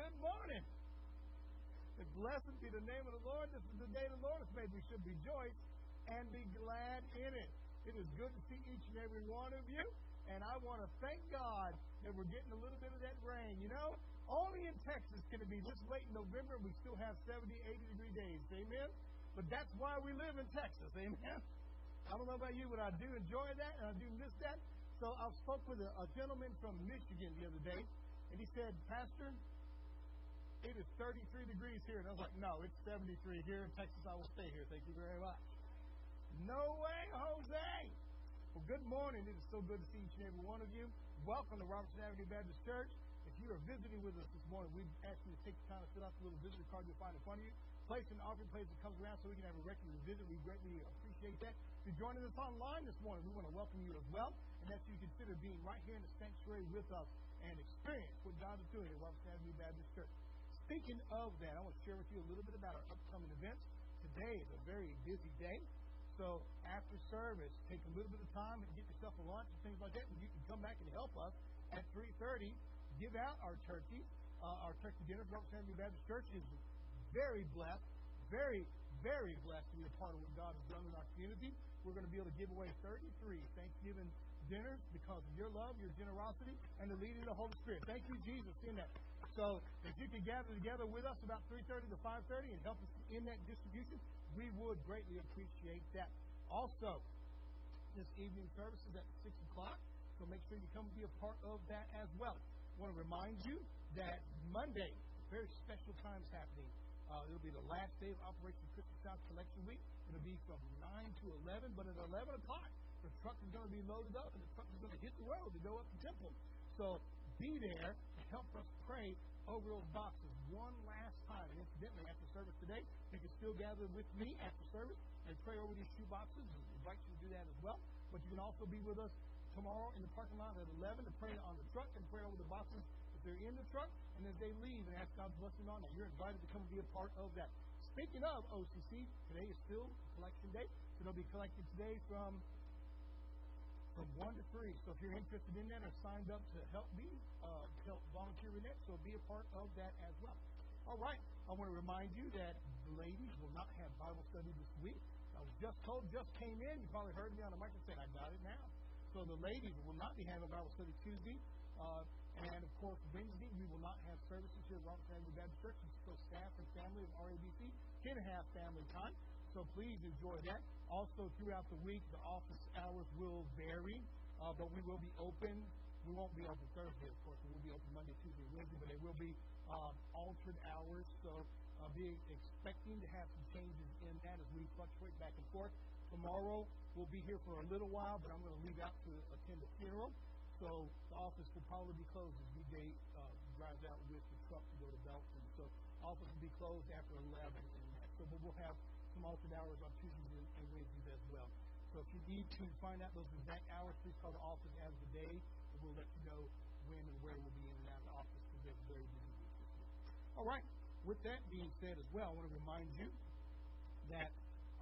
good morning. And blessed be the name of the Lord. This is the day the Lord has made. We should rejoice and be glad in it. It is good to see each and every one of you. And I want to thank God that we're getting a little bit of that rain. You know, only in Texas can it be this late in November we still have 70, 80 degree days. Amen? But that's why we live in Texas. Amen? I don't know about you, but I do enjoy that and I do miss that. So I spoke with a, a gentleman from Michigan the other day, and he said, Pastor, it is 33 degrees here. And I was like, no, it's 73 here in Texas. I will stay here. Thank you very much. No way, Jose. Well, good morning. It is so good to see each and every one of you. Welcome to Robertson Avenue Baptist Church. If you are visiting with us this morning, we ask you to take the time to fill out the little visitor card you'll find in front of you. Place an offering place that comes around so we can have a regular visit. We greatly appreciate that. If you're joining us online this morning, we want to welcome you as well. And that you consider being right here in the sanctuary with us and experience what God is doing at Robertson Avenue Baptist Church. Speaking of that, I want to share with you a little bit about our upcoming events. Today is a very busy day. So after service, take a little bit of time and get yourself a lunch and things like that. And you can come back and help us at 3.30. Give out our turkeys. Uh, our turkey dinner from Avenue Baptist Church is very blessed, very, very blessed to be a part of what God has done in our community. We're going to be able to give away 33 Thanksgiving dinners because of your love, your generosity, and the leading of the Holy Spirit. Thank you, Jesus, in that. So if you could gather together with us about 3.30 to 5.30 and help us in that distribution, we would greatly appreciate that. Also, this evening service is at 6 o'clock, so make sure you come be a part of that as well. I want to remind you that Monday, very special time is happening. Uh, it'll be the last day of Operation Christmas Child Collection Week. It'll be from 9 to 11, but at 11 o'clock, the truck is going to be loaded up and the truck is going to hit the road to go up the temple. So be there to help us pray over those boxes one last time. Incidentally, after service today, you can still gather with me after service and pray over these shoe boxes. I invite you to do that as well. But you can also be with us tomorrow in the parking lot at 11 to pray on the truck and pray over the boxes if they're in the truck and as they leave and ask God's blessing on it. You're invited to come be a part of that. Speaking of OCC, today is still collection day. So they'll be collecting today from from 1 to 3. So if you're interested in that or signed up to help me, uh, help volunteer with that, so be a part of that as well. All right. I want to remind you that the ladies will not have Bible study this week. I was just told, just came in. You probably heard me on the microphone say, I got it now. So the ladies will not be having Bible study Tuesday. Uh, and of course, Wednesday, we will not have services here at Robertson Avenue Baptist Church. So staff and family of RABC can have family time. So please enjoy that. Also, throughout the week, the office hours will vary, uh, but we will be open. We won't be open Thursday, of course. We will be open Monday, Tuesday, Wednesday, but they will be um, altered hours. So uh, be expecting to have some changes in that as we fluctuate back and forth. Tomorrow, we'll be here for a little while, but I'm going to leave out to attend the funeral. So the office will probably be closed as DJ uh, drives out with the truck to go to Belton. So office will be closed after 11. And so but we'll have some alternate hours on Tuesdays and, Wednesdays as well. So if you need to find out those exact hours, please call the office as the day, and we'll let you know when and where we'll be in and out of the office because there's very busy. All right. With that being said as well, I want to remind you that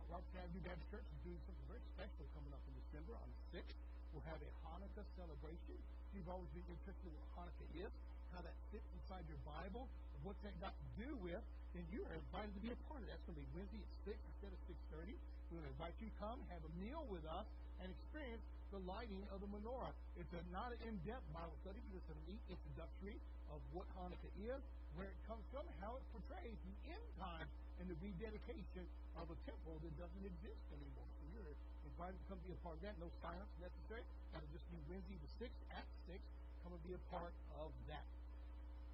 Robertson Avenue Baptist Church is doing something very special coming up in December on the 6th. We'll have a Hanukkah celebration. If you've always been interested in what Hanukkah is, how that fits inside your Bible, and what that got to do with, then you are invited to be a part of that. That's going to be Wednesday at 6 instead of 6.30. We're going to invite you to come, have a meal with us, and experience the lighting of the menorah. It's a, not an in-depth Bible study, but it's a neat introductory of what Hanukkah is, where it comes from, how it portrays the end time and the rededication of a temple that doesn't exist anymore. So you're invited to come be a part of that. No silence necessary. That'll just be Wednesday the 6th at 6. Come and be a part of that.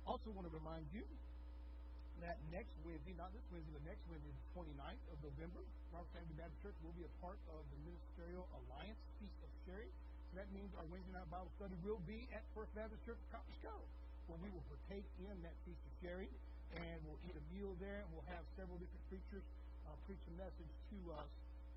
Also want to remind you that next Wednesday, not this Wednesday, but next Wednesday, the 29th of November, Robertson Avenue Baptist Church will be a part of the Ministerial Alliance Feast of Sharing. So that means our Wednesday night Bible study will be at First Baptist Church of Copperas Cove, where we will partake in that Feast of Sharing, and we'll eat a meal there, and we'll have several different preachers uh, preach a message to us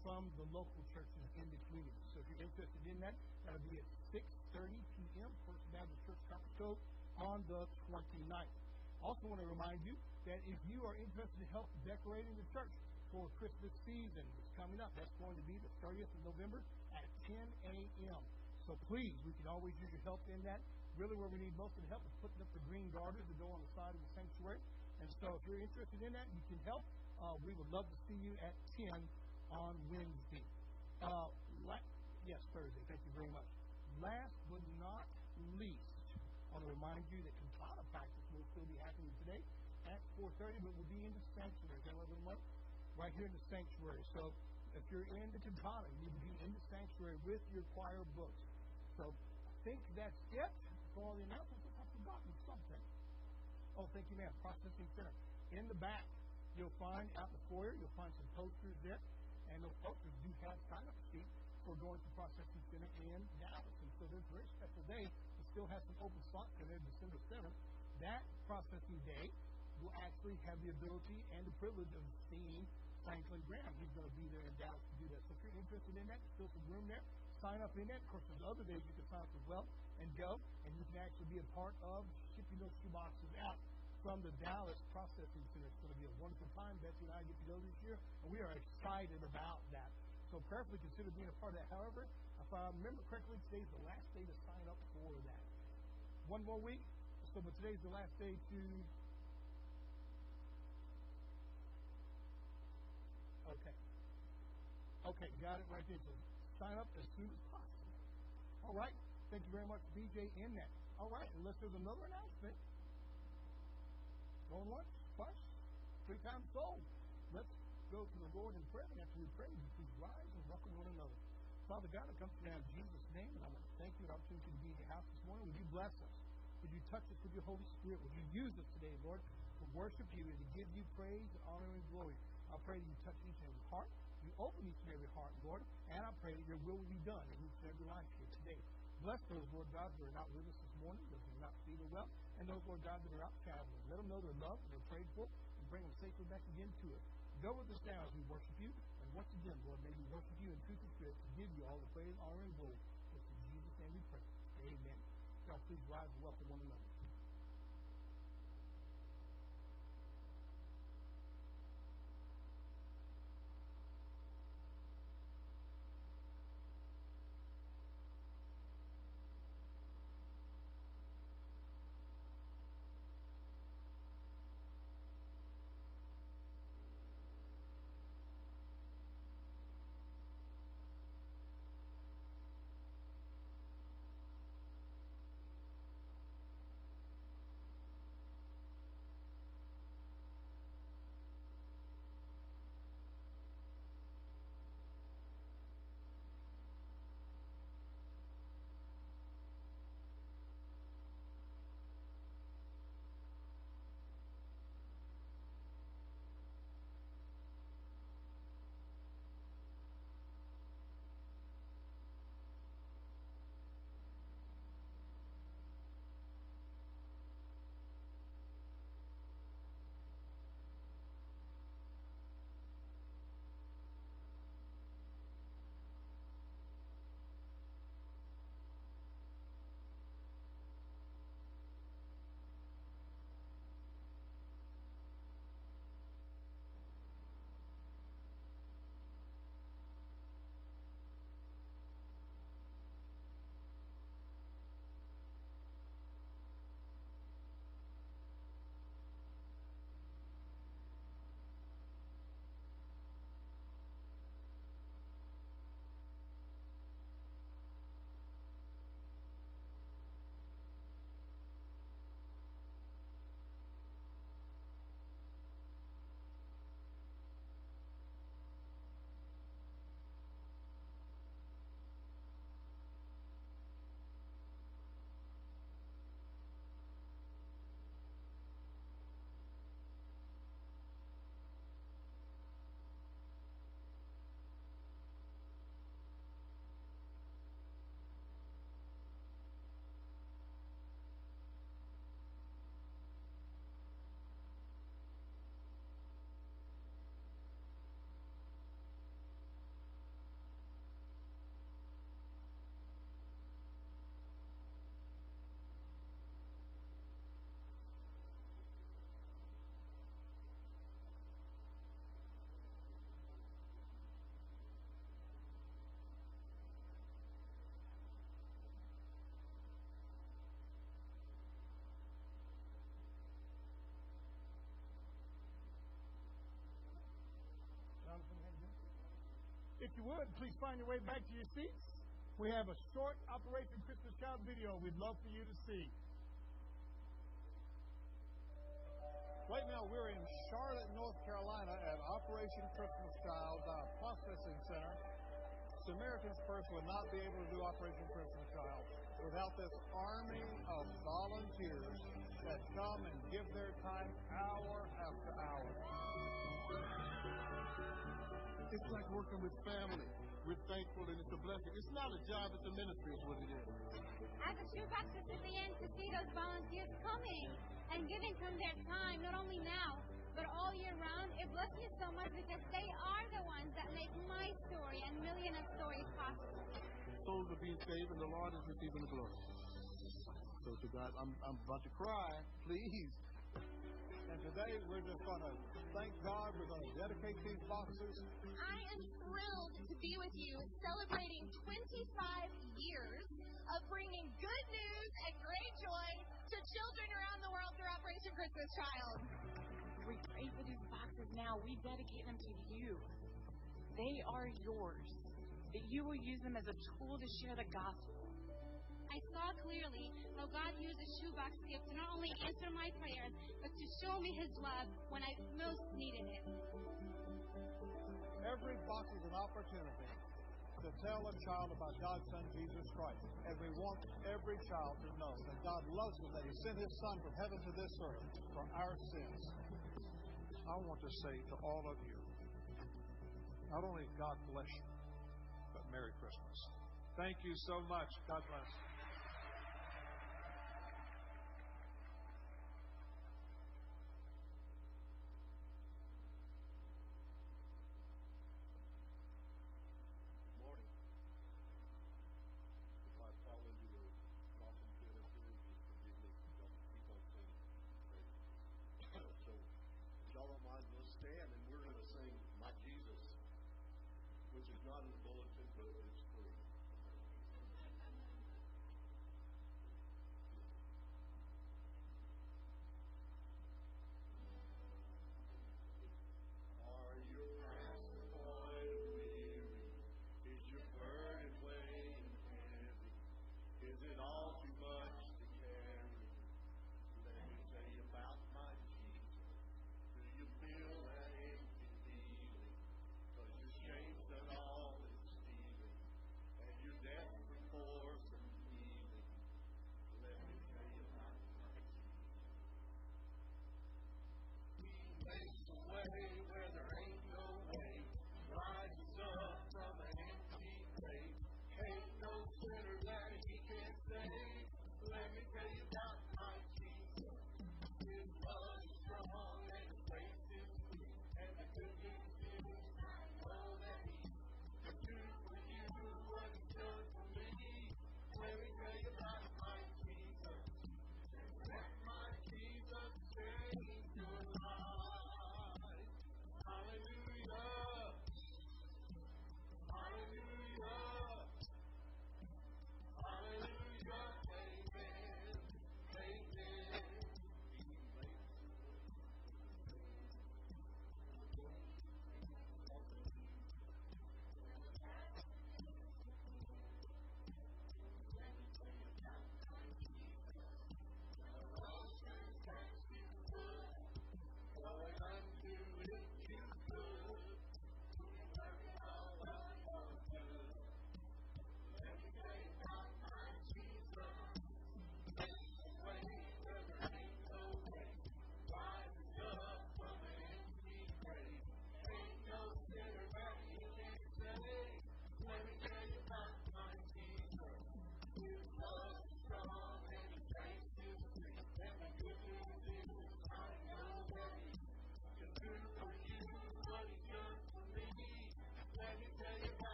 from the local churches in the community. So if you're interested in that, that'll be at 6.30 p.m., First Baptist Church Copperas Cove, on the 29th. Also want to remind you that if you are interested in help decorating the church for Christmas season, that's coming up. That's going to be the 30th of November at 10 a.m. So please, we can always use your help in that. really where we need most of the help is putting up the green garters that go on the side of the sanctuary. And so if you're interested in that, you can help. Uh, we would love to see you at 10 on Wednesday. Uh, la- yes, Thursday. Thank you very much. Last but not least, I want to remind you that cantata practice will still be happening today at 4.30, but we'll be in the sanctuary. Right here in the sanctuary. So if you're in the cantata, you need to be in the sanctuary with your choir books. So I think that's it for all the announcements. I've forgotten something. Oh, thank you, ma'am. Processing Center. In the back, you'll find out the foyer, you'll find some posters there. And those posters do have sign-up sheets for going to Processing Center in Dallas. And so there's a very special day. Still have some open slots in there December 7th. That processing day will actually have the ability and the privilege of seeing Franklin Graham. He's going to be there in Dallas to do that. So if you're interested in that, there's still some room there. Sign up in that. Of course, there's other days you can sign up as well and go, and you can actually be a part of shipping those shoeboxes out from the Dallas Processing Center. It's going to be a wonderful time. Betsy and I get to go this year, and we are excited about that. So prayerfully consider being a part of that. However, if I remember correctly, today's the last day to sign up for that. One more week. So, but today's the last day to Okay. Okay, got it right there. So sign up as soon as possible. All right. Thank you very much, BJ, in that. All right, unless there's another announcement. Going once, twice, three times sold. Let's go to the Lord in prayer. And after we pray, please rise and welcome one another. Father God, I come to you in Jesus' name, and I opportunity to be in your house this morning. Would you bless us? Would you touch us with your Holy Spirit? Would you use us today, Lord, to worship you and to give you praise, honor, and glory? I pray that you touch each and every heart. You open each and every heart, Lord. And I pray that your will will be done in each and every life here today. Bless those, Lord God, that are not with us this morning, those who are not feeling well, and those, Lord God, that are out traveling. Let them know they're loved, they're prayed for, and bring them safely back again to us. Go with us now as we worship you. And once again, Lord, may we worship you in truth and spirit to give you all the praise, honor, and glory. Name we pray. Amen. God, please rise and welcome one another. If you would, please find your way back to your seats. We have a short Operation Christmas Child video we'd love for you to see. Right now, we're in Charlotte, North Carolina at Operation Christmas Child uh, Processing Center. Samaritan's Purse would not be able to do Operation Christmas Child without this army of volunteers that come and give their time hour after hour. It's like working with family. We're thankful and it's a blessing. It's not a job, it's a ministry is what it is. As a shoebox recipient, to the end, to see those volunteers coming and giving from their time, not only now, but all year round, it blesses me so much because they are the ones that make my story and million of stories possible. Souls are being saved and the Lord is receiving the glory. So to God, I'm, I'm about to cry. Please. And today we're just going to thank God. We're going to dedicate these boxes. I am thrilled to be with you celebrating 25 years of bringing good news and great joy to children around the world through Operation Christmas Child. We pray for these boxes now. We dedicate them to you. They are yours. That you will use them as a tool to share the gospel. I saw clearly how God used a shoebox gift to not only answer my prayers, but to show me His love when I most needed it. Every box is an opportunity to tell a child about God's Son, Jesus Christ. And we want every child to know that God loves them, that He sent His Son from heaven to this earth for our sins. I want to say to all of you, not only God bless you, but Merry Christmas. Thank you so much. God bless.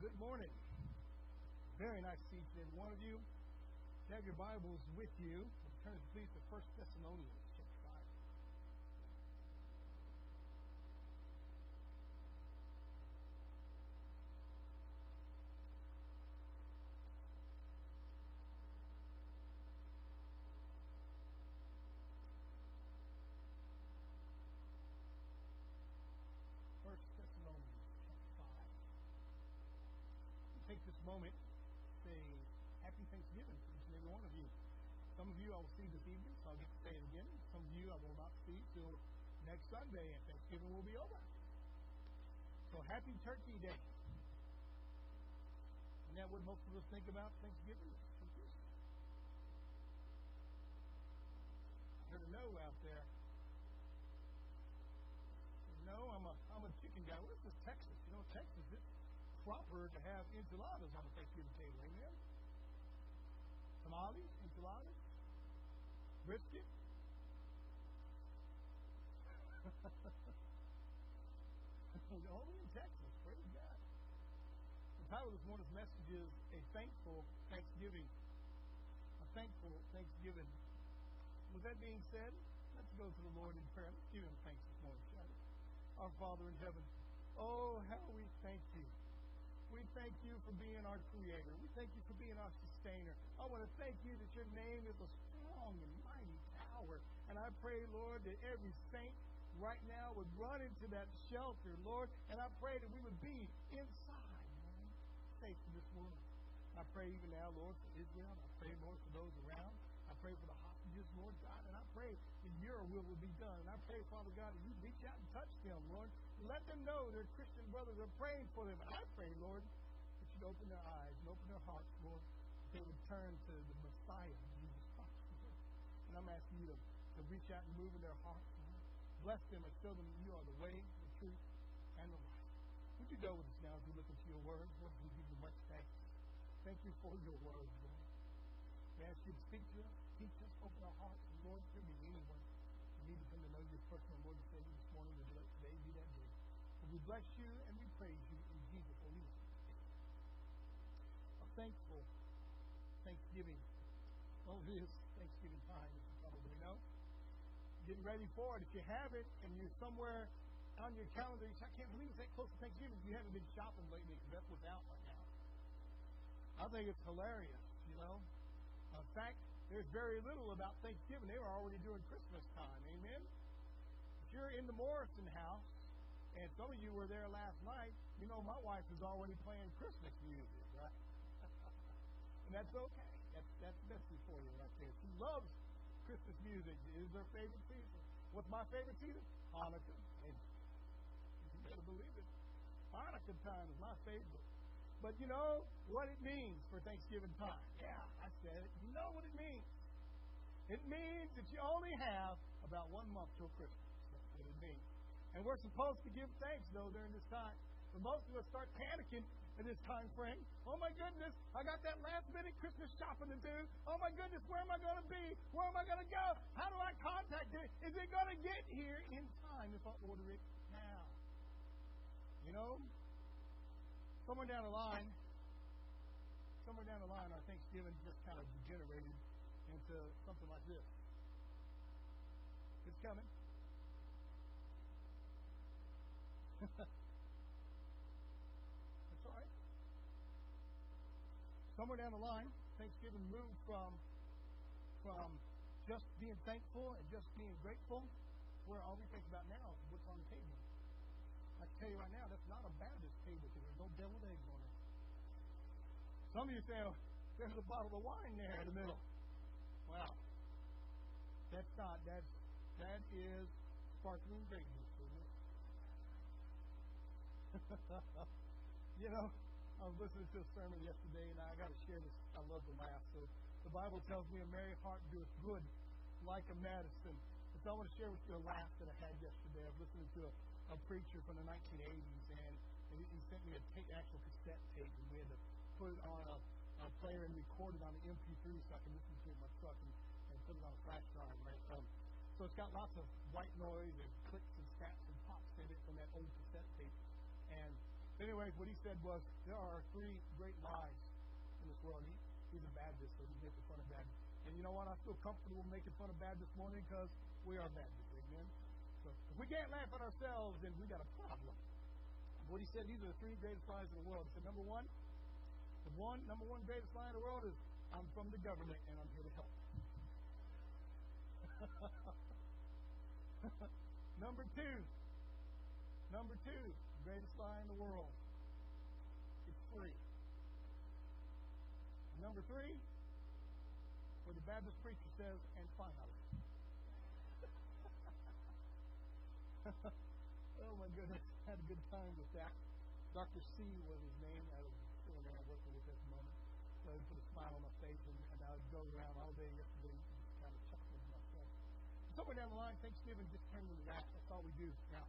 Good morning. Very nice to see one of you. If you have your Bibles with you, turn please to 1 Thessalonians moment say happy Thanksgiving to each and every one of you. Some of you I will see this evening, so I'll get to say it again. Some of you I will not see till next Sunday, and Thanksgiving will be over. So happy Turkey Day. Isn't that what most of us think about Thanksgiving? Heard a no out there. No, I'm a I'm a chicken guy. Where's this Texas? You know, Texas, proper to have enchiladas on the Thanksgiving table. Amen. Tamales, enchiladas, brisket. Only in Texas. Praise God. The title of this morning's message is A Thankful Thanksgiving. A Thankful Thanksgiving. With that being said, let's go to the Lord in prayer. Let's give him thanks this morning, shall we? Our Father in heaven, oh, how we thank you. We thank you for being our creator. We thank you for being our sustainer. I want to thank you that your name is a strong and mighty tower. And I pray, Lord, that every saint right now would run into that shelter, Lord. And I pray that we would be inside, Lord, safe this world. I pray even now, Lord, for Israel. I pray, Lord, for those around. I pray for the hostages, Lord God. And I pray that your will will be done. And I pray, Father God, that you reach out and touch them, Lord. Let them know their Christian brothers are praying for them. I pray, Lord, that you'd open their eyes and open their hearts, Lord. They would turn to the Messiah, Jesus Christ. And I'm asking you to, to reach out and move in their hearts, Lord. Bless them and show them that you are the way, the truth, and the life. Would you go with us now as we look into your word? Lord, we give you much thanks. Thank you for your word, Lord. We ask you to speak to us, teach us, open our hearts, and Lord, there be anyone who needs to come to know you personal Lord and Savior this morning, and let today be that we bless you and we praise you in Jesus' name. A thankful Thanksgiving. Oh, it is Thanksgiving time, as you probably know. Getting ready for it. If you have it and you're somewhere on your calendar, you say, I can't believe it's that close to Thanksgiving. You haven't been shopping lately because that's what's out right now. I think it's hilarious, you know. In fact, there's very little about Thanksgiving. They were already doing Christmas time. Amen? If you're in the Morrison house, and some of you were there last night, you know my wife is already playing Christmas music, right? and that's okay. That's that's message for you right there. She loves Christmas music. It is her favorite season. What's my favorite season? Hanukkah. And you better believe it. Hanukkah time is my favorite. But you know what it means for Thanksgiving time. Yeah, I said it. You know what it means. It means that you only have about one month till Christmas. That's what it means. And we're supposed to give thanks, though, during this time. But most of us start panicking in this time frame. Oh my goodness, I got that last minute Christmas shopping to do. Oh my goodness, where am I going to be? Where am I going to go? How do I contact it? Is it going to get here in time if I order it now? You know, somewhere down the line, somewhere down the line, our Thanksgiving just kind of degenerated into something like this. It's coming. That's all right. Somewhere down the line, Thanksgiving moved from from just being thankful and just being grateful, where all we think about now is what's on the table. I tell you right now, that's not a Baptist table because there's no deviled eggs on it. Some of you say, oh, there's a bottle of wine there in the middle. Well, that's not. That's that is sparkling juice, isn't it? you know, I was listening to a sermon yesterday, and I got to share this. I love to laugh. So the Bible tells me a merry heart doeth good, like a medicine. And so I want to share with you a laugh that I had yesterday. I was listening to a, a preacher from the 1980s, and, and he, sent me a tape, actual cassette tape, and we had to put it on a, a player and record it on the MP3 so I can listen to it in my truck and, and put it on a flash drive, right? Um, so it's got lots of white noise and clicks and snaps and pops in it from that old cassette tape. And Anyways, what he said was there are three great lies in this world. He, he's a Baptist, so he's making fun of Baptists. And you know what? I feel comfortable making fun of Baptists morning because we are Baptists. Amen. So if we can't laugh at ourselves, then we got a problem. What he said, these are the three greatest lies in the world. He said, number one, the one number one greatest lie in the world is I'm from the government and I'm here to help. number two, number two, greatest lie in the world. It's free. Number three, where the Baptist preacher says, and finally. oh my goodness, had a good time with that. Dr. C was his name. I was sitting around working with at the moment. So he put a smile on my face, and, and I would go around all day yesterday just kind of chuckling to myself. Somewhere down the line, Thanksgiving just turned into that. That's all we do now.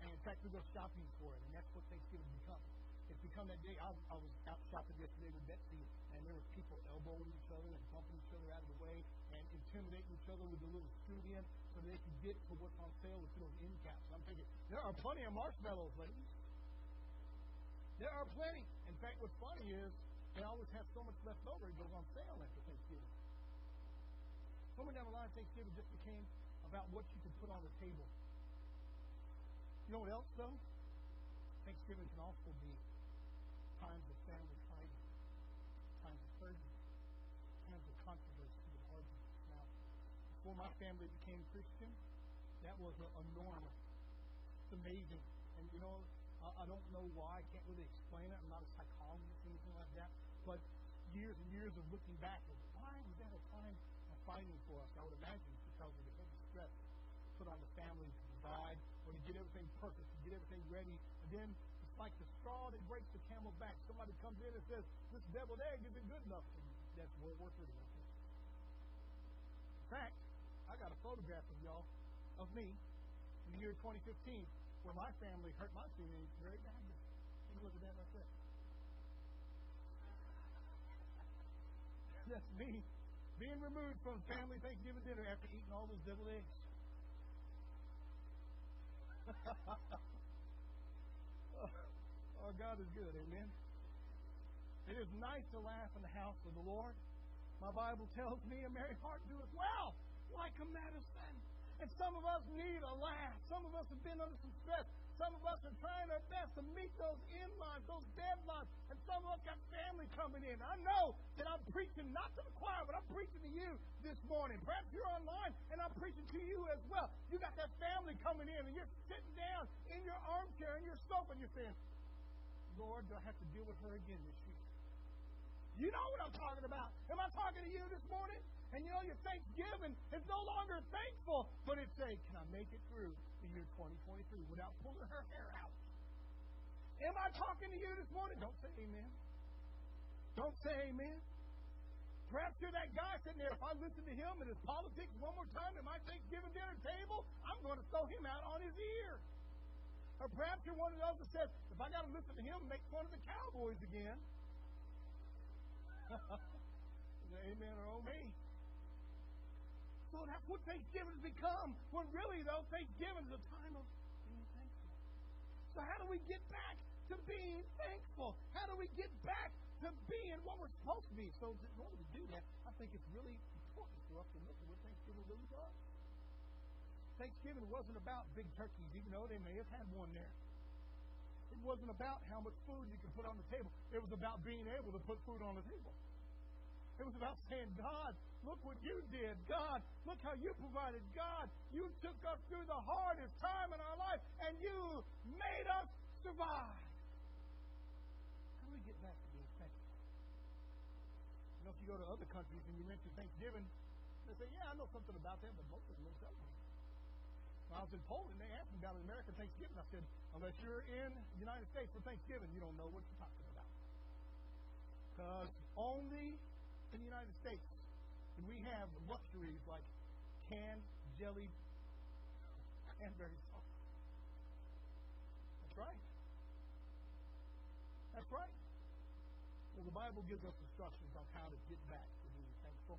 And in fact, we go shopping for it, and that's what Thanksgiving becomes. It's become that day. I, I was out shopping yesterday with Betsy, and there were people elbowing each other and bumping each other out of the way and intimidating each other with a little in so they could get to what's on sale with those end caps. I'm thinking, there are plenty of marshmallows, ladies. There are plenty. In fact, what's funny is they always have so much left over it goes on sale after Thanksgiving. Somewhere down the line, Thanksgiving just became about what you can put on the table. You know what else, though? Thanksgiving can also be times of family fighting, times of hurting, times of controversy and arguments. Now, before my family became Christian, that was a, a norm. It's amazing. And you know, I, I don't know why. I can't really explain it. I'm not a psychologist or anything like that. But years and years of looking back, why was that a time of fighting for us? I would imagine because of the heavy stress put on the family to provide or to get everything perfect, to get everything ready. And then it's like the straw that breaks the camel's back. Somebody comes in and says, This deviled egg isn't good enough. And that's World War III. In fact, I got a photograph of y'all, of me, in the year 2015, where my family hurt my feelings very badly. Take a look at that right there. That's me being removed from family Thanksgiving dinner after eating all those deviled eggs. Oh, oh, God is good. Amen. It is nice to laugh in the house of the Lord. My Bible tells me a merry heart doeth well, like a medicine. And some of us need a laugh. Some of us have been under some stress. Some of us are trying our best to meet those inlines, those deadlines. And some of us got family coming in. I know that I'm preaching not to the choir, but I'm preaching to you this morning. Perhaps you're online and I'm preaching to you as well. You got that family coming in and you're sitting down in your armchair and your sofa and you're saying, Lord, do I have to deal with her again this year? You know what I'm talking about. Am I talking to you this morning? And you know, your Thanksgiving is no longer thankful, but it's a, can I make it through the year 2023 without pulling her hair out? Am I talking to you this morning? Don't say amen. Don't say amen. Perhaps you're that guy sitting there. If I listen to him and his politics one more time at my Thanksgiving dinner table, I'm going to throw him out on his ear. Or perhaps you're one of those that says, if I got to listen to him, make fun of the Cowboys again. Amen or oh me. So that's what Thanksgiving has become. When really, though, Thanksgiving is a time of being thankful. So how do we get back to being thankful? How do we get back to being what we're supposed to be? So in order to do that, I think it's really important for us to look at what Thanksgiving really does. Thanksgiving wasn't about big turkeys, even though they may have had one there. It wasn't about how much food you could put on the table. It was about being able to put food on the table. It was about saying, God, look what you did. God, look how you provided. God, you took us through the hardest time in our life, and you made us survive. How do we get back to being thankful? You know, if you go to other countries and you mention Thanksgiving, they say, yeah, I know something about that, but most of them don't celebrate. When I was in Poland, they asked me about American Thanksgiving. I said, unless you're in the United States for Thanksgiving, you don't know what you're talking about. Because only in the United States can we have luxuries like canned, jellied cranberry sauce. That's right. That's right. Well, the Bible gives us instructions on how to get back to being thankful.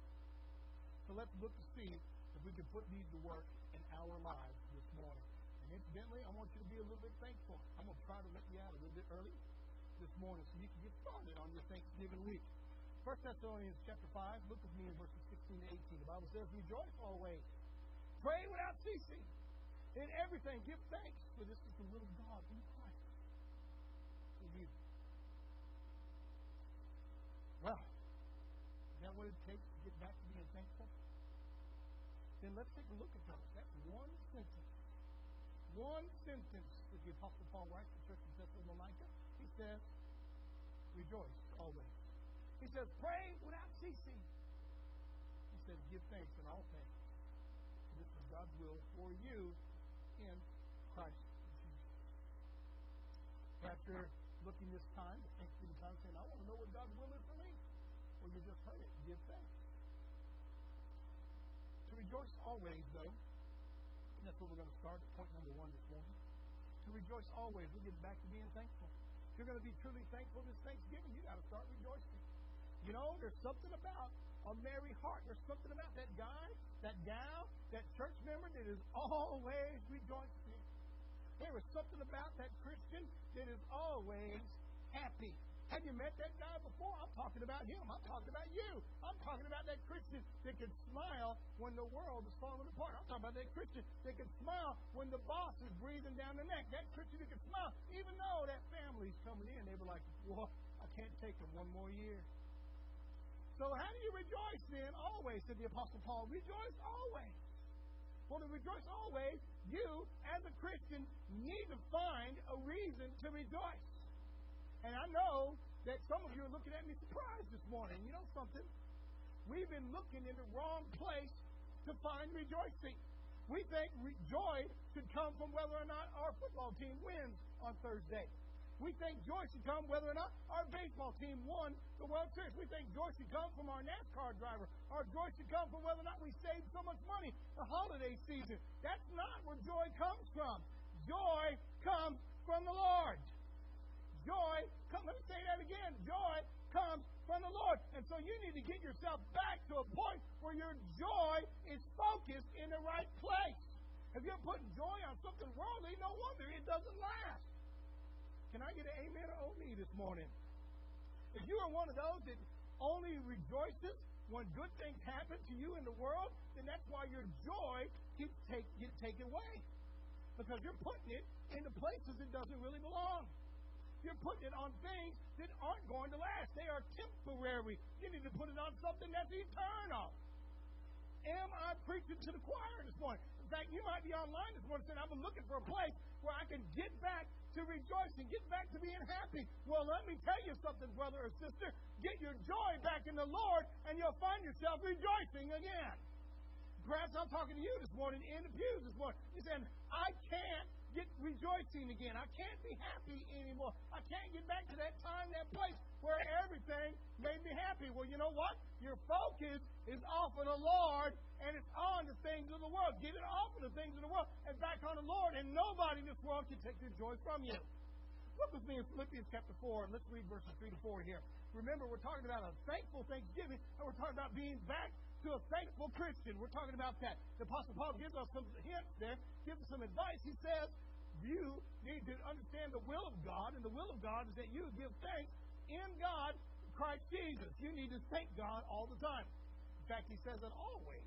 So let's look to see if we can put these to work in our lives this morning. And Incidentally, I want you to be a little bit thankful. I'm going to try to let you out a little bit early this morning so you can get started on your Thanksgiving week. 1 Thessalonians chapter 5, look with me in verses 16 to 18. The Bible says, Rejoice always. Pray without ceasing. In everything, give thanks, for this is the will of God in Christ for you. Well, is that what it takes to get back to being thankful? Then let's take a look at those. That's one sentence. One sentence that the Apostle Paul writes to the church in Thessalonica. He says, Rejoice always. He says, Pray without ceasing. He says, Give thanks in all things. This is God's will for you in Christ Jesus. You're looking this time, the Thanksgiving time, saying, I want to know what God's will is for me. Well, you just heard it. Give thanks. To rejoice always, though, and that's where we're going to start at point number one this morning. To rejoice always. We'll get back to being thankful. If you're going to be truly thankful this Thanksgiving, you got to start rejoicing. You know, there's something about a merry heart. There's something about that guy, that gal, that church member that is always rejoicing. There is something about that Christian that is always happy. Have you met that guy before? I'm talking about him. I'm talking about you. I'm talking about that Christian that can smile when the world is falling apart. I'm talking about that Christian that can smile when the boss is breathing down the neck. That Christian that can smile even though that family's coming in. They were like, well, I can't take them one more year. So how do you rejoice then? Always, said the Apostle Paul. Rejoice always. Well, to rejoice always, you, as a Christian, need to find a reason to rejoice. And I know that some of you are looking at me surprised this morning. You know something? We've been looking in the wrong place to find rejoicing. We think joy should come from whether or not our football team wins on Thursday. We think joy should come whether or not our baseball team won the World Series. We think joy should come from our NASCAR driver. Our joy should come from whether or not we saved so much money the holiday season. That's not where joy comes from. Joy comes from the Lord. Joy, come, let me say that again. Joy comes from the Lord. And so you need to get yourself back to a point where your joy is focused in the right place. If you're putting joy on something worldly, no wonder it doesn't last. Can I get an amen or oh me this morning? If you are one of those that only rejoices when good things happen to you in the world, then that's why your joy keeps take, get taken away. Because you're putting it into places it doesn't really belong. You're putting it on things that aren't going to last. They are temporary. You need to put it on something that's eternal. Am I preaching to the choir this morning? In fact, you might be online this morning saying, I've been looking for a place where I can get back to rejoicing, get back to being happy. Well, let me tell you something, brother or sister. Get your joy back in the Lord, and you'll find yourself rejoicing again. Perhaps I'm talking to you this morning in the pews this morning. You're saying, I can't get rejoicing again. I can't be happy anymore. I can't get back to that time, that place where everything made me happy. Well, you know what? Your focus is off of the Lord and it's on the things of the world. Get it off of the things of the world and back on the Lord, and nobody in this world can take your joy from you. Look with me in Philippians chapter 4, and let's read verses 3 to 4 here. Remember, we're talking about a thankful Thanksgiving, and we're talking about being back to a thankful Christian. We're talking about that. The Apostle Paul gives us some hints there, gives us some advice. He says, You need to understand the will of God, and the will of God is that you give thanks in God, Christ Jesus. You need to thank God all the time. In fact, he says that always.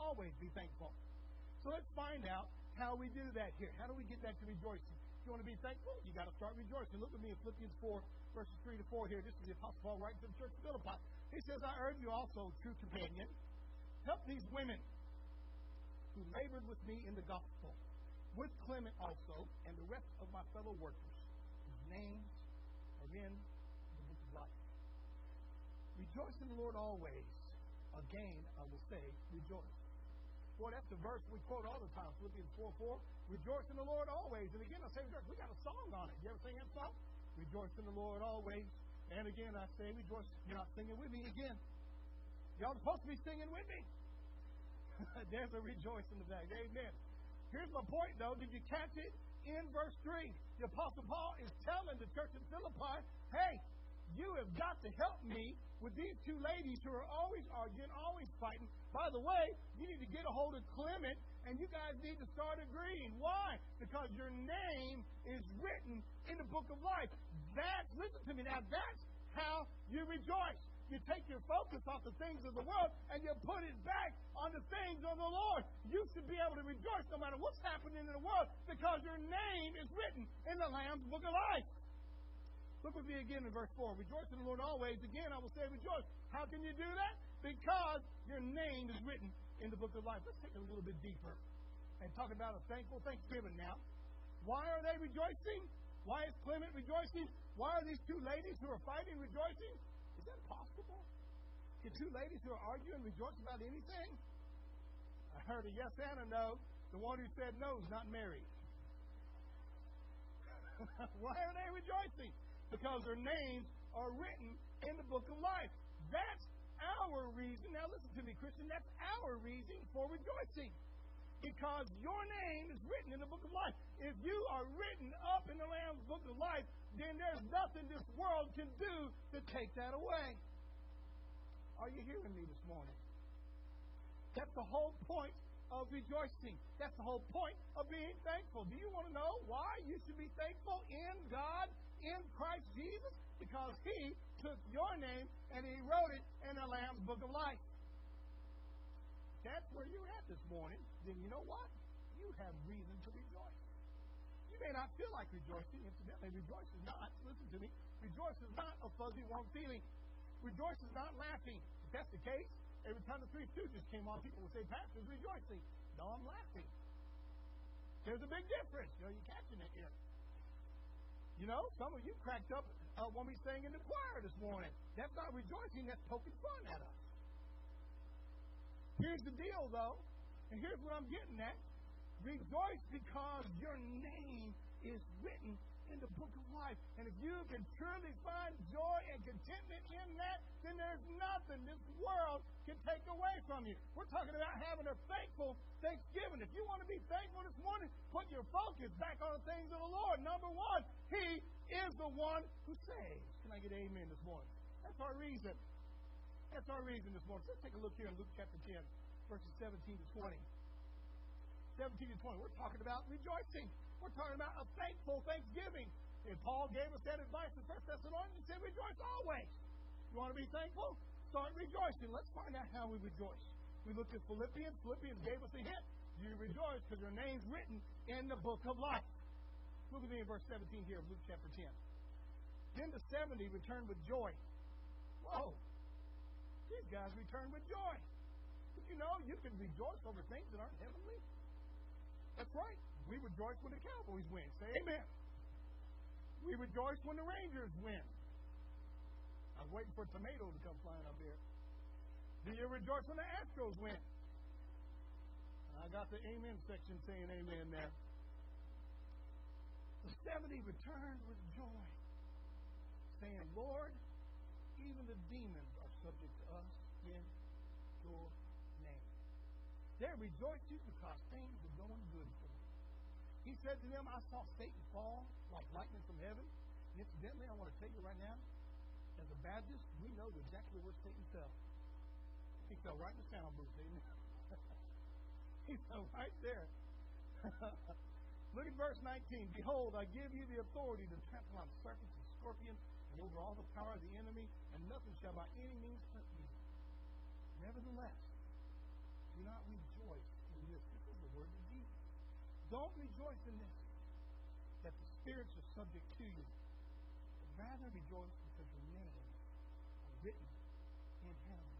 Always be thankful. So let's find out how we do that here. How do we get back to rejoicing? If you want to be thankful, you got to start rejoicing. Look at me in Philippians 4, verses 3 to 4 here. This is the Apostle Paul writing to the church of Philippi. He says, I urge you also, true companion, help these women who labored with me in the gospel, with Clement also, and the rest of my fellow workers, whose names are in the book of life. Rejoice in the Lord always. Again, I will say, rejoice. Boy, that's the verse we quote all the time, Philippians 4 4. Rejoice in the Lord always. And again, I say. We got a song on it. You ever sing that song? Rejoice in the Lord always. And again, I say rejoice. You're not singing with me again. Y'all supposed to be singing with me. There's a rejoice in the back. Amen. Here's my point, though. Did you catch it? In verse 3, the Apostle Paul is telling the church in Philippi, hey, you have got to help me with these two ladies who are always arguing, always fighting. By the way, you need to get a hold of Clement And you guys need to start agreeing. Why? Because your name is written in the book of life. That's, listen to me now, that's how you rejoice. You take your focus off the things of the world and you put it back on the things of the Lord. You should be able to rejoice no matter what's happening in the world because your name is written in the Lamb's book of life. Look with me again in verse 4. Rejoice in the Lord always. Again, I will say rejoice. How can you do that? Because your name is written in the book of life. Let's take it a little bit deeper and talk about a thankful Thanksgiving now. Why are they rejoicing? Why is Clement rejoicing? Why are these two ladies who are fighting rejoicing? Is that possible? Can two ladies who are arguing rejoice about anything? I heard a yes and a no. The one who said no is not married. Why are they rejoicing? Because their names are written in the book of life. That's our reason. Now, listen to me, Christian. That's our reason for rejoicing. Because your name is written in the book of life. If you are written up in the Lamb's book of life, then there's nothing this world can do to take that away. Are you hearing me this morning? That's the whole point of rejoicing. That's the whole point of being thankful. Do you want to know why you should be thankful in God, in Christ Jesus? Because He took your name and He wrote it in the Lamb's Book of Life. That's where you're at this morning. Then you know what? You have reason to rejoice. You may not feel like rejoicing. Incidentally, rejoice is not, listen to me, rejoice is not a fuzzy, warm feeling. Rejoice is not laughing. If that's the case, every time the Three Stooges came on, people would say, Pastor's rejoicing. No, I'm laughing. There's a big difference. You know, you're catching it here. You know, some of you cracked up uh, when we sang in the choir this morning. That's not rejoicing, that's poking fun at us. Here's the deal, though, and here's what I'm getting at. Rejoice because your name is written in the book of life. And if you can truly find joy and contentment in that, then there's nothing this world can take away from you. We're talking about having a thankful Thanksgiving. If you want to be thankful this morning, put your focus back on the things of the Lord. Number one, He is the one who saves. Can I get amen this morning? That's our reason. That's our reason this morning. Let's take a look here in Luke chapter 10, verses 17 to 20. 17 to 20. We're talking about rejoicing. We're talking about a thankful thanksgiving. And Paul gave us that advice in 1 Thessalonians. He said, rejoice always. You want to be thankful? Start rejoicing. Let's find out how we rejoice. We looked at Philippians. Philippians gave us a hint. You rejoice because your name's written in the book of life. Look at me in verse 17 here of Luke chapter 10. Then the 70 returned with joy. Whoa. These guys returned with joy. Did you know you can rejoice over things that aren't heavenly? That's right. We rejoice when the Cowboys win. Say amen. We rejoice when the Rangers win. I was waiting for a tomato to come flying up here. Do you rejoice when the Astros win? I got the amen section saying amen there. The 70 returned with joy, saying, Lord, even the demons are subject to us in your name. They're rejoicing because things are going good. He said to them, I saw Satan fall like lightning from heaven. And incidentally, I want to tell you right now, as a Baptist, we know exactly where Satan fell. He fell right in the sound booth, didn't he? he fell right there. Look at verse 19. Behold, I give you the authority to trample on serpents and scorpions and over all the power of the enemy, and nothing shall by any means hurt you. Nevertheless, do not rejoice in this. This is the word of Jesus. Don't rejoice in this, that the spirits are subject to you. But rather rejoice because your names are written in heaven.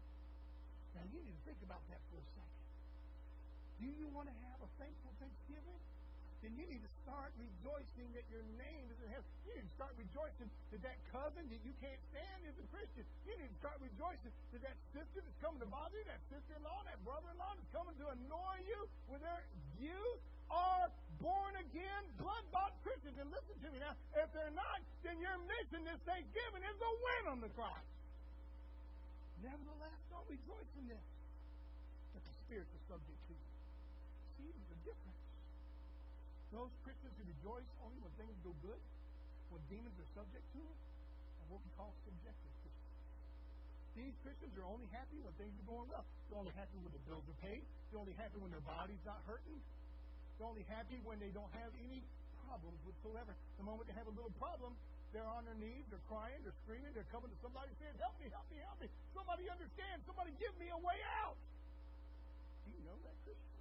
Now you need to think about that for a second. Do you want to have a thankful Thanksgiving? then you need to start rejoicing that your name is in heaven. You need to start rejoicing that that cousin that you can't stand is a Christian. You need to start rejoicing that that sister that's coming to bother you, that sister-in-law, that brother-in-law that's coming to annoy you with their you are born again, blood-bought Christians. And listen to me now, if they're not, then your mission this Thanksgiving is to win on the cross. Nevertheless, don't rejoice in this, that the spirits are subject to you. See, there's a difference. Those Christians who rejoice only when things go good, when demons are subject to them, are what we call subjective Christians. These Christians are only happy when things are going well. They're only happy when the bills are paid. They're only happy when their body's not hurting. They're only happy when they don't have any problems whatsoever. The moment they have a little problem, they're on their knees, they're crying, they're screaming, they're coming to somebody saying, Help me, help me, help me. Somebody understand. Somebody give me a way out. Do you know that, Christian?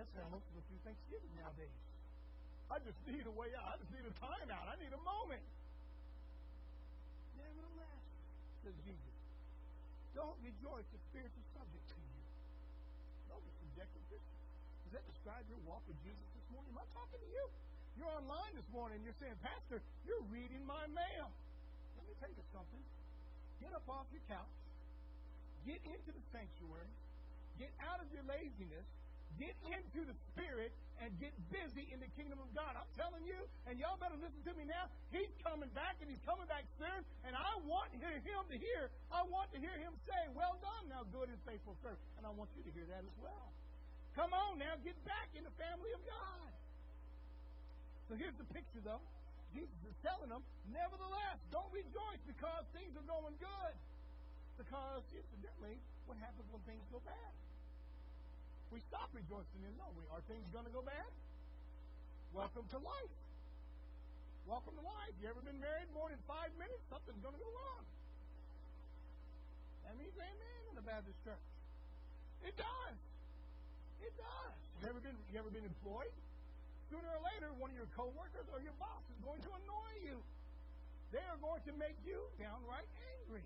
That's how most of us do Thanksgiving nowadays. I just need a way out. I just need a time out. I need a moment. Nevertheless, says Jesus, don't rejoice if spirits are subject to you. Christians. Does that describe your walk with Jesus this morning? Am I talking to you? You're online this morning. You're saying, Pastor, you're reading my mail. Let me tell you something. Get up off your couch. Get into the sanctuary. Get out of your laziness. Get into the Spirit and get busy in the kingdom of God. I'm telling you, and y'all better listen to me now. He's coming back, and he's coming back soon. And I want him to hear. I want to hear him say, "Well done, now good and faithful servant." And I want you to hear that as well. Come on now, get back in the family of God. So here's the picture, though. Jesus is telling them, nevertheless, don't rejoice because things are going good. Because, incidentally, what happens when things go bad? We stop rejoicing in, no, we are things going to go bad? Welcome to life. Welcome to life. You ever been married more than five minutes? Something's going to go wrong. That means amen in the Baptist church. It does. It does. You ever been you ever been employed? Sooner or later, one of your coworkers or your boss is going to annoy you. They are going to make you downright angry.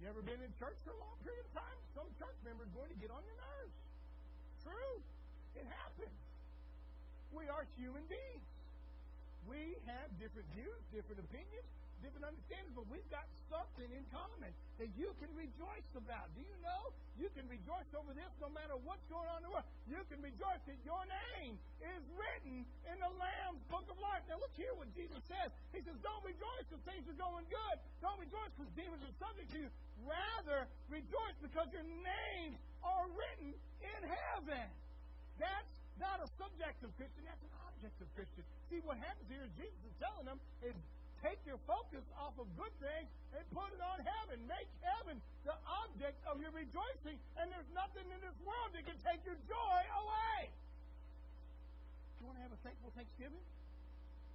You ever been in church for a long period of time? Some church member is going to get on your nerves. True. It happens. We are human beings. We have different views, different opinions, different understandings, but we've got something in common that you can rejoice about. Do you know? You can rejoice over this no matter what's going on in the world. You can rejoice that your name is written in the Lamb's book of life. Now look here what Jesus says. He says, Don't rejoice because things are going good. Don't rejoice because demons are subject to you. Rather, rejoice because your names are written in heaven. That's not a subjective Christian, that's an objective Christian. See, what happens here is Jesus is telling them is take your focus off of good things and put it on heaven. Make heaven the object of your rejoicing, and there's nothing in this world that can take your joy away. You want to have a thankful Thanksgiving?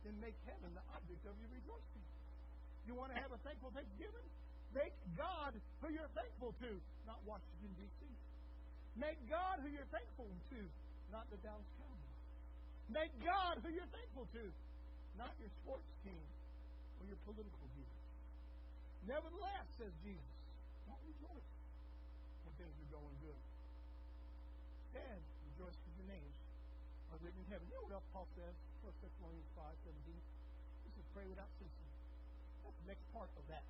Then make heaven the object of your rejoicing. You want to have a thankful Thanksgiving? Make God who you're thankful to, not Washington, D.C. Make God who you're thankful to, not the Dallas Cowboys. Make God who you're thankful to, not your sports team or your political views. Nevertheless, says Jesus, don't rejoice when things are going good. Instead, rejoice because your names are written in heaven. You know what else Paul says? 1 Thessalonians 5 17. He says, pray without ceasing. That's the next part of that.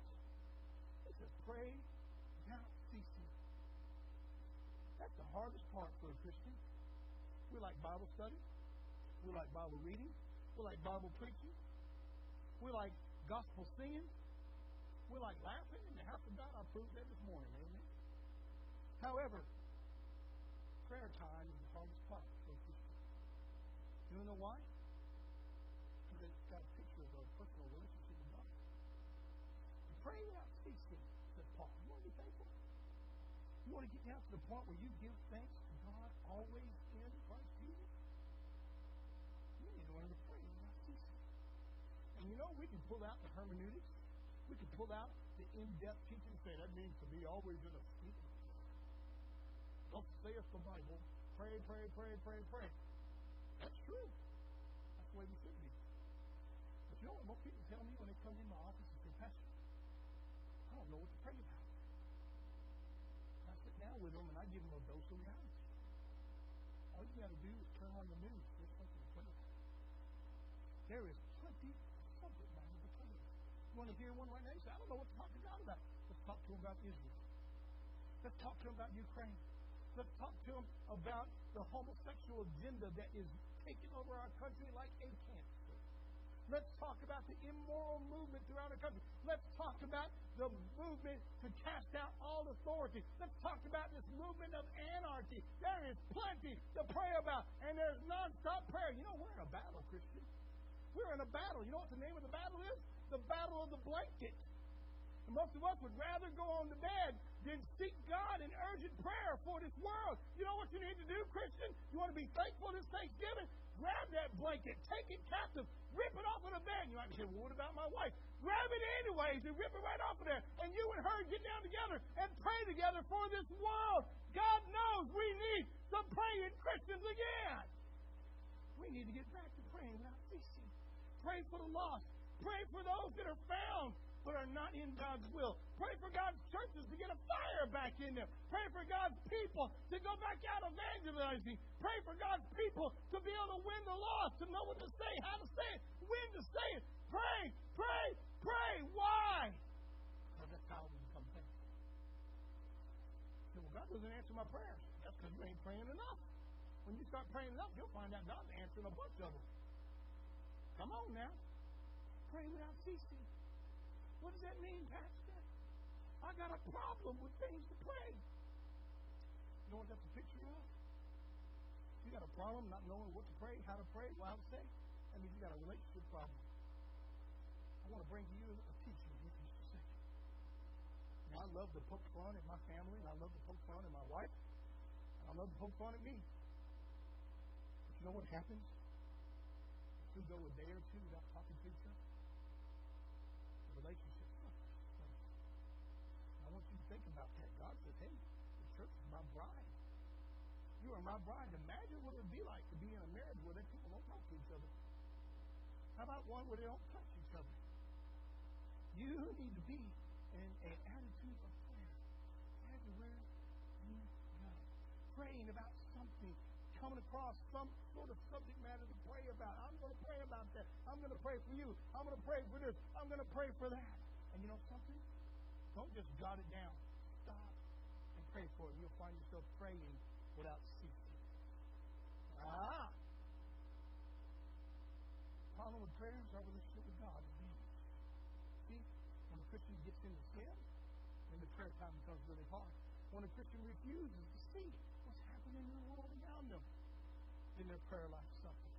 He says, pray without ceasing. That's the hardest part for a Christian. We like Bible study. We like Bible reading. We like Bible preaching. We like gospel singing. We like laughing in the house of God. I proved that this morning. Amen. However, prayer time is the hardest part for Christian. You know why? Because it's got a picture of a personal relationship with God. Pray without ceasing, said Paul. You want to be thankful? You want to get down to the point where you give thanks to God always in Christ Jesus? You need to learn to. And you know, we can pull out the hermeneutics. We can pull out the in-depth teaching say that means to be always in a state Don't say it's the Bible. Pray, pray, pray, pray, pray. That's true. That's the way we should be. But you know what most people tell me when they come in my office and say, Pastor, I don't know what to pray about. And I sit down with them and I give them a dose of reality. All you got to do is turn on the news. There's something to pray about. There is plenty of subject matter to pray You to hear one right now? You say, I don't know what to talk to God about. Let's talk to him about Israel. Let's talk to him about Ukraine. Let's talk to him about the homosexual agenda that is taking over our country like a cancer. Let's talk about the immoral movement throughout our country. Let's talk about the movement to cast out all authority. Let's talk about this movement of anarchy. There is plenty to pray about, and there's nonstop prayer. You know, we're in a battle, Christian. We're in a battle. You know what the name of the battle is? The battle of the blanket. And most of us would rather go on to bed than seek God in urgent prayer for this world. You know what you need to do, Christian? You want to be thankful this Thanksgiving? Grab that blanket, take it captive, rip it off of the bed. You might say, well, what about my wife? Grab it anyways and rip it right off of there. And you and her get down together and pray together for this world. God knows we need some praying Christians again. We need to get back to praying without ceasing. Pray for the lost. Pray for those that are found but are not in God's will. Pray for God's churches to get a fire back in them. Pray for God's people to go back out evangelizing. Pray for God's people to be able to win the lost, to know what to say, how to say it, when to say it. Pray, pray, pray. Why? Because that's how we become thankful. well, God doesn't answer my prayers. That's because you ain't praying enough. When you start praying enough, you'll find out God's answering a bunch of them. Come on now. Pray without ceasing. What does that mean, Pastor? I got a problem with things to pray. You know what that's a picture of? You got a problem not knowing what to pray, how to pray, what to say. That means you got a relationship problem. I want to bring to you a teaching in just a second. Now, I love to poke fun at my family, and I love to poke fun at my wife, and I love to poke fun at me. But you know what happens? We go a day or two without talking to each other, relationship. Think about that. God says, hey, the church is my bride. You are my bride. Imagine what it would be like to be in a marriage where they people don't talk to each other. How about one where they don't touch each other? You need to be in an attitude of prayer everywhere you go. Praying about something coming across some sort of subject matter to pray about. I'm going to pray about that. I'm going to pray for you. I'm going to pray for this. I'm going to pray for that. And you know something? Don't just jot it down. Pray for it. You'll find yourself praying without ceasing. Ah! Problem with prayer is our relationship with God is See, when a Christian gets in the sin, then the prayer time becomes really hard. When a Christian refuses to see what's happening in the world around them, in their prayer life suffers.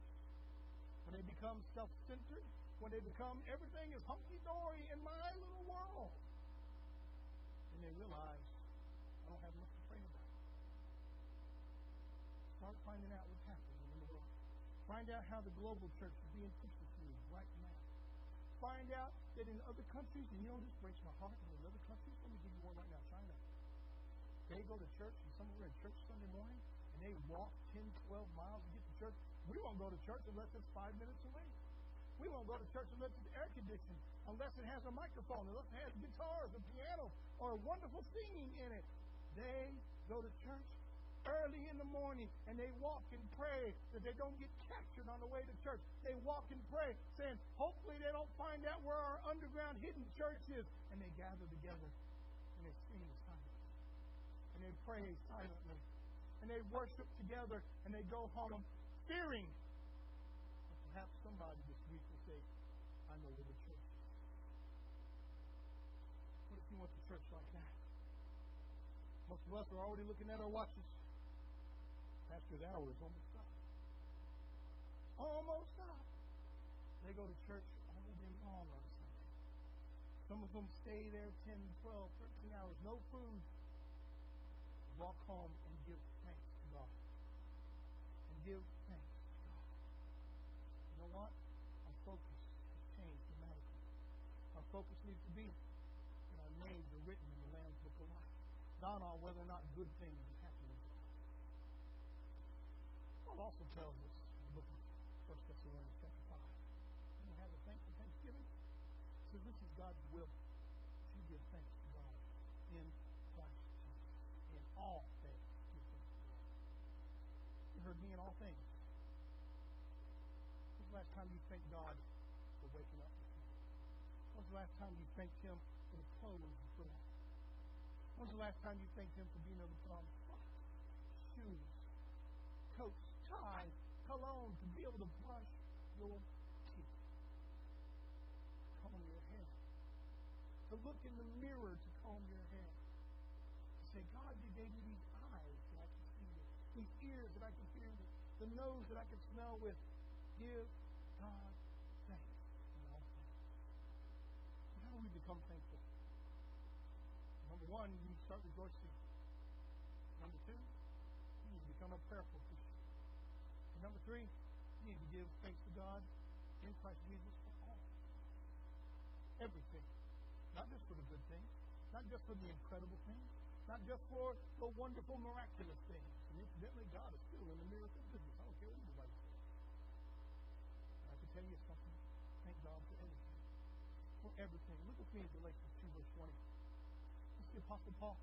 When they become self centered, when they become everything is hunky dory in my little world, and they realize have much to pray about. Start finding out what's happening in the world. Find out how the global church is being persecuted right now. Find out that in other countries, and you know this breaks my heart, in other countries, let me give you one right now, China. They go to church, and some of them are in church Sunday morning, and they walk 10, 12 miles to get to church. We won't go to church unless it's five minutes away. We won't go to church unless it's air conditioned, unless it has a microphone, unless it has guitars and piano or wonderful singing in it. They go to church early in the morning and they walk and pray that they don't get captured on the way to church. They walk and pray, saying, hopefully they don't find out where our underground hidden church is. And they gather together and they sing silently. And they pray silently and they worship together and they go home fearing. But perhaps somebody this week will say, I know where the church is. What if you want the church like that? Most of us are already looking at our watches. Pastor's hour is almost up. Almost up. They go to church all day long on Sunday. Some of them stay there 10, 12, 13 hours, no food. Walk home and give thanks to God. And give thanks to God. You know what? Our focus has changed dramatically. Our focus needs to be that our names are written in the Lamb's Book of Life, not on whether or not good things are happening to. Paul also tells us in the book of 1 Thessalonians chapter 5, when you have a thankful Thanksgiving, says this is God's will. You give thanks to God in Christ Jesus in all heard me in all things. When's the last time you thanked God for waking up this? When's the last time you thanked Him for the clothes on? When's the last time you thanked Him for being able to put on shoes, coats, tie, cologne, to be able to brush your teeth, comb your hair, to look in the mirror to comb your hair, to say, God, you gave me these eyes that I can see with, these ears that I can hear with, the nose that I can smell with. Give God thanks in all things. How do we become thankful? One, you need to start rejoicing. Number two, you need to become a prayerful Christian. And number three, you need to give thanks to God in Christ Jesus for all. Everything. Not just for the good things, not just for the incredible things, not just for the wonderful, miraculous things. And incidentally, God is still in the miracle business. I don't care what anybody says. I can tell you something. Thank God for everything. For everything. Look with me in Galatians 2, verse 20. The Apostle Paul.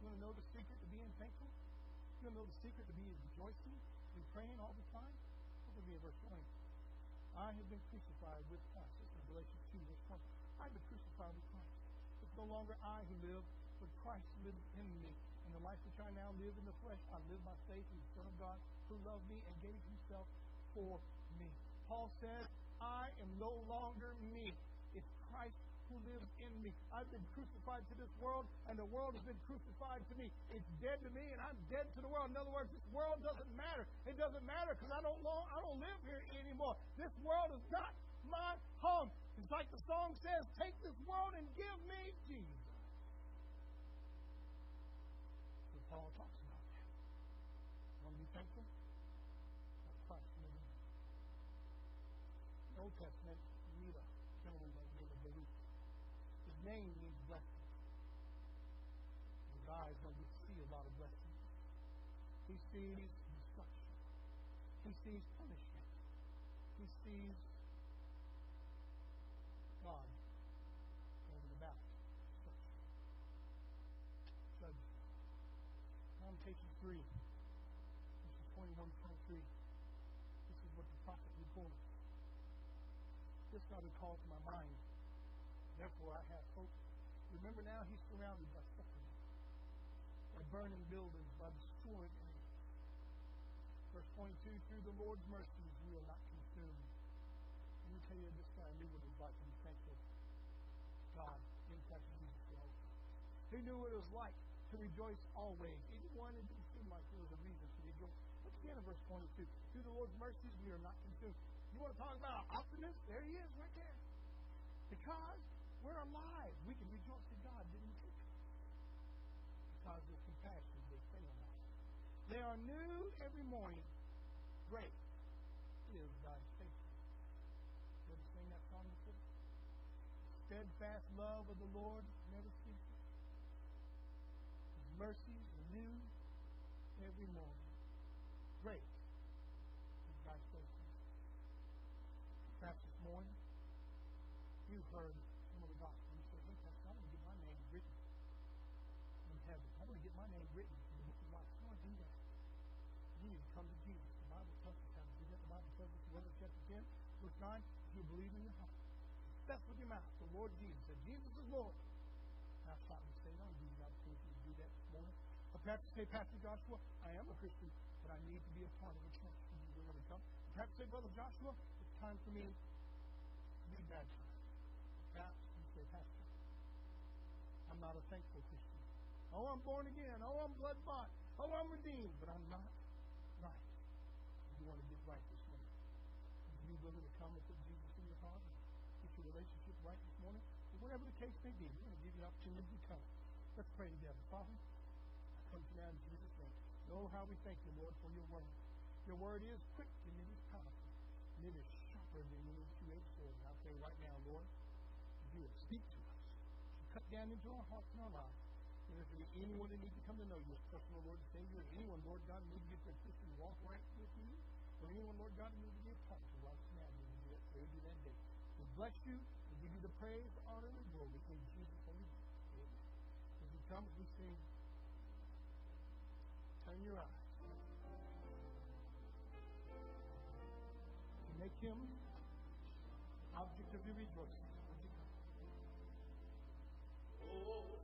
You want to know the secret to being thankful? You want to know the secret to being rejoicing and praying all the time? Look with me in verse 20. I have been crucified with Christ. This is Galatians 2, verse 20. I've been crucified with Christ. It's no longer I who live, but Christ lives in me. And the life which I now live in the flesh, I live by faith in the Son of God who loved me and gave himself for me. Paul says, I am no longer me. It's Christ who lives in me. I've been crucified to this world, and the world has been crucified to me. It's dead to me, and I'm dead to the world. In other words, this world doesn't matter. It doesn't matter because I don't long, I don't live here anymore. This world is not my home. It's like the song says, "Take this world and give me Jesus." So Paul talks about. Want to be thankful? The Old Testament, you meet a gentleman by the name of Baruch. His name means blessing. The guy is going to see a lot of blessings. He sees destruction. He sees punishment. He sees God going about destruction. Judgment. Lamentations 3, verses 21 23. This is what the prophet records. This God would call to my mind. Therefore, I have hope. Remember now, he's surrounded by suffering, by burning buildings, by destroyed enemies. Verse 22 Through the Lord's mercies, we are not consumed. Let me tell you, this what it was like to be thankful. God, in Christ Jesus, time. He knew what it was like to rejoice always. It didn't seem like there was a reason to rejoice. Look again at verse 22. Through the Lord's mercies, we are not consumed. You want to talk about optimist? There he is, right there. Because we're alive. We can rejoice that God didn't us. Because of compassion, they fail not. They are new every morning. Great is thy faithfulness. You ever sing that song before? Steadfast love of the Lord never ceases. His mercies are new every morning. Great is thy faithfulness. Perhaps this morning, you heard some of the gospel. You say, hey, Pastor, I want to get my name written in heaven. I want to get my name written in the book of life. Want to do that. You need to come to Jesus. The Bible tells us how to do that. The Bible tells us in Romans chapter 10, verse 9, if you believe in your heart, confess with your mouth the Lord Jesus, that Jesus is Lord. Now, stop and say, I'll give you the opportunity to do that this morning. Or perhaps say, Pastor Joshua, I am a Christian, but I need to be a part of a church. Are you to come? Or perhaps say, Brother Joshua, it's time for me to be baptized. Perhaps you say, Pastor, I'm not a thankful Christian. Oh, I'm born again. Oh, I'm blood bought. Oh, I'm redeemed. But I'm not right. You want to get right this morning. Are you willing to come and put Jesus in your heart get your relationship right this morning? Or whatever the case may be, we're going to give you an opportunity to come. Let's pray together. Father, I come to now in Jesus' name. Know how we thank you, Lord, for your word. Your word is quick and it is powerful. And it is sharper than any two-edged sword. And I pray right now, Lord, you would speak to us. You cut down into our hearts and our lives. And if anyone that needs to come to know you as personal Lord and Savior, or anyone, Lord God, who needs to get their Christian walk right with you, or anyone, Lord God, who needs to be a part of now, we will do pray you that day. We bless you. We give you the praise, honor, and glory in Jesus' name. Amen. As we come, we sing, turn your eyes. To make him object of your rejoicing. You? Oh,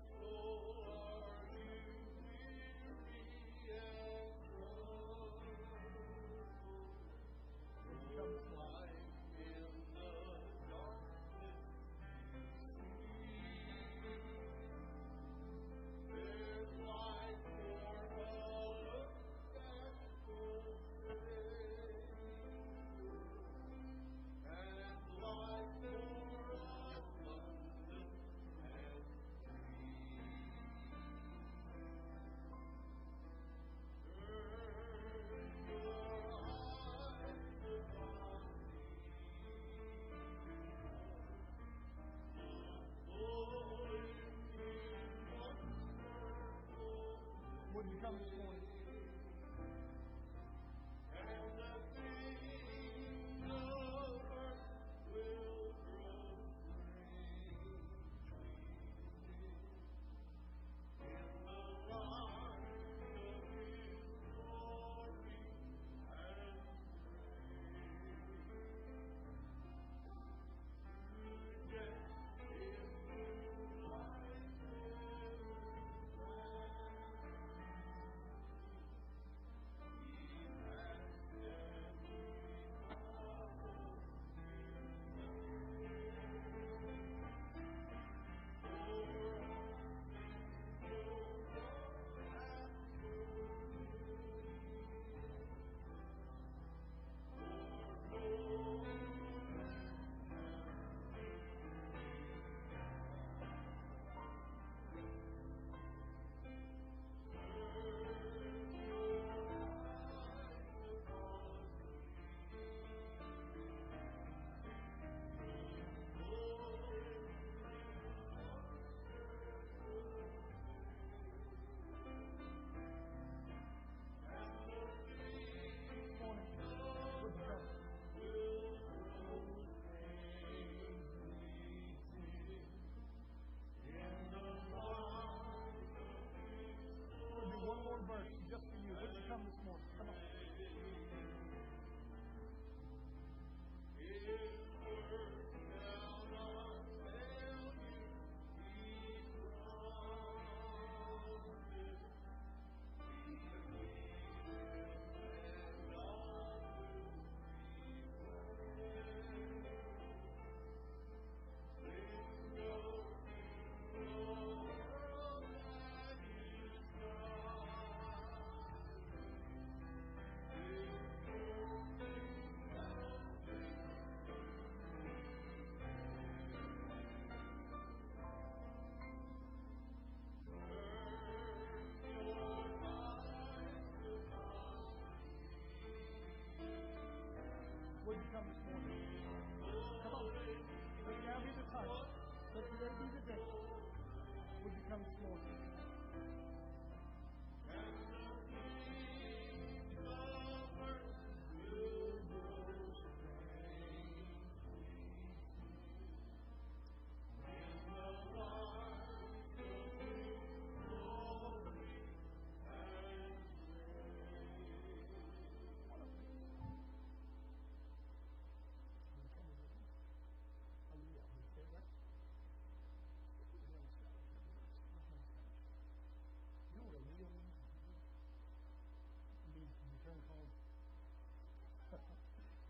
Would you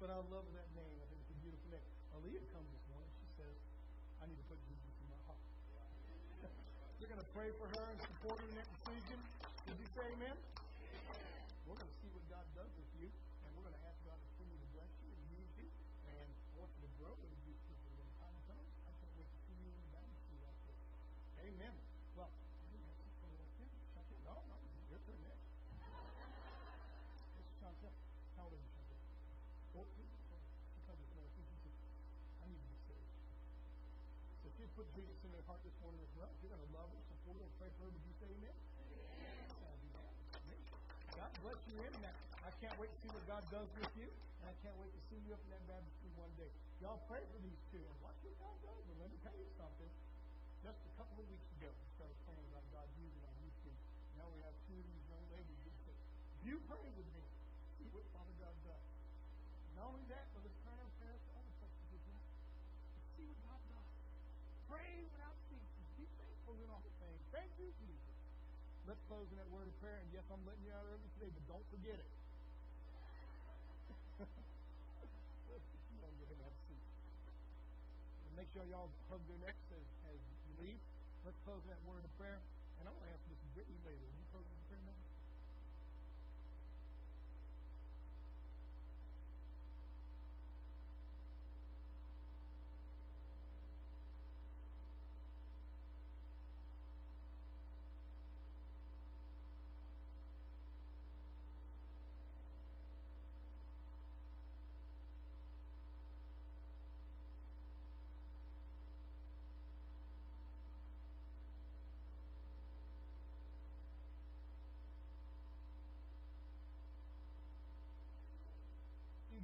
but I love that name. I think it's a beautiful name. Aaliyah comes this morning. She says, I need to put Jesus in my heart. You're going to pray for her and support her in that decision. Did you say amen? We're going to see what God does with you, and we're going to ask God to continue to bless you and use you. And I want you to grow in these people when the time. I can't wait to see you in the. Amen. Put Jesus in their heart this morning as well, if you're going to love her, support her, pray for her, would you say amen? God bless you in that. I can't wait to see what God does with you, and I can't wait to see you up in that baptistry one day. Y'all pray for these two and watch what God does. But let me tell you something. Just a couple of weeks ago, we started praying about God using our youth team. Now we have two of these young ladies say, You pray with me. See what Father God does. Not only that, but let's turn our prayers to other places as well. See what God does. Pray without ceasing. Be thankful in all you, Jesus. Let's close in that word of prayer. And yes, I'm letting you out early today, but don't forget it. Make sure y'all hug their necks as, as you leave. Let's close that word of prayer. And I want to ask Miss Brittany later.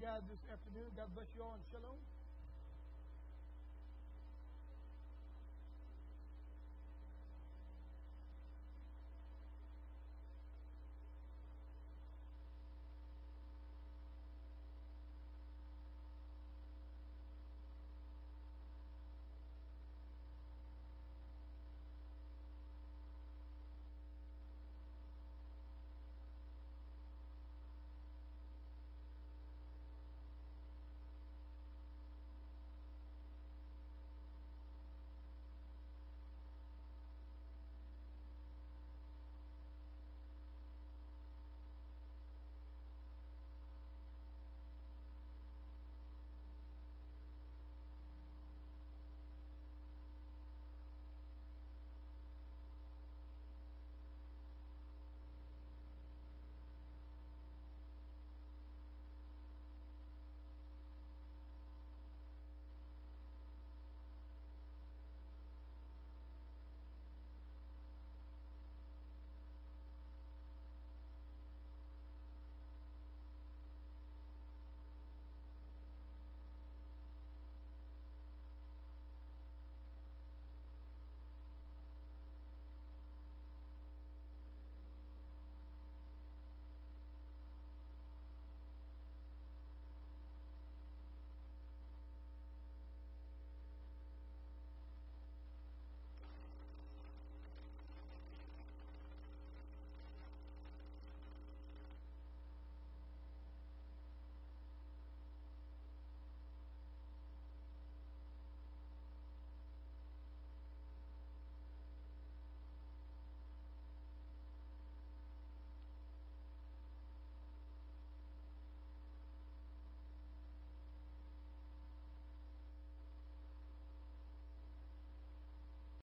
Gathered this afternoon. God bless you all and shalom.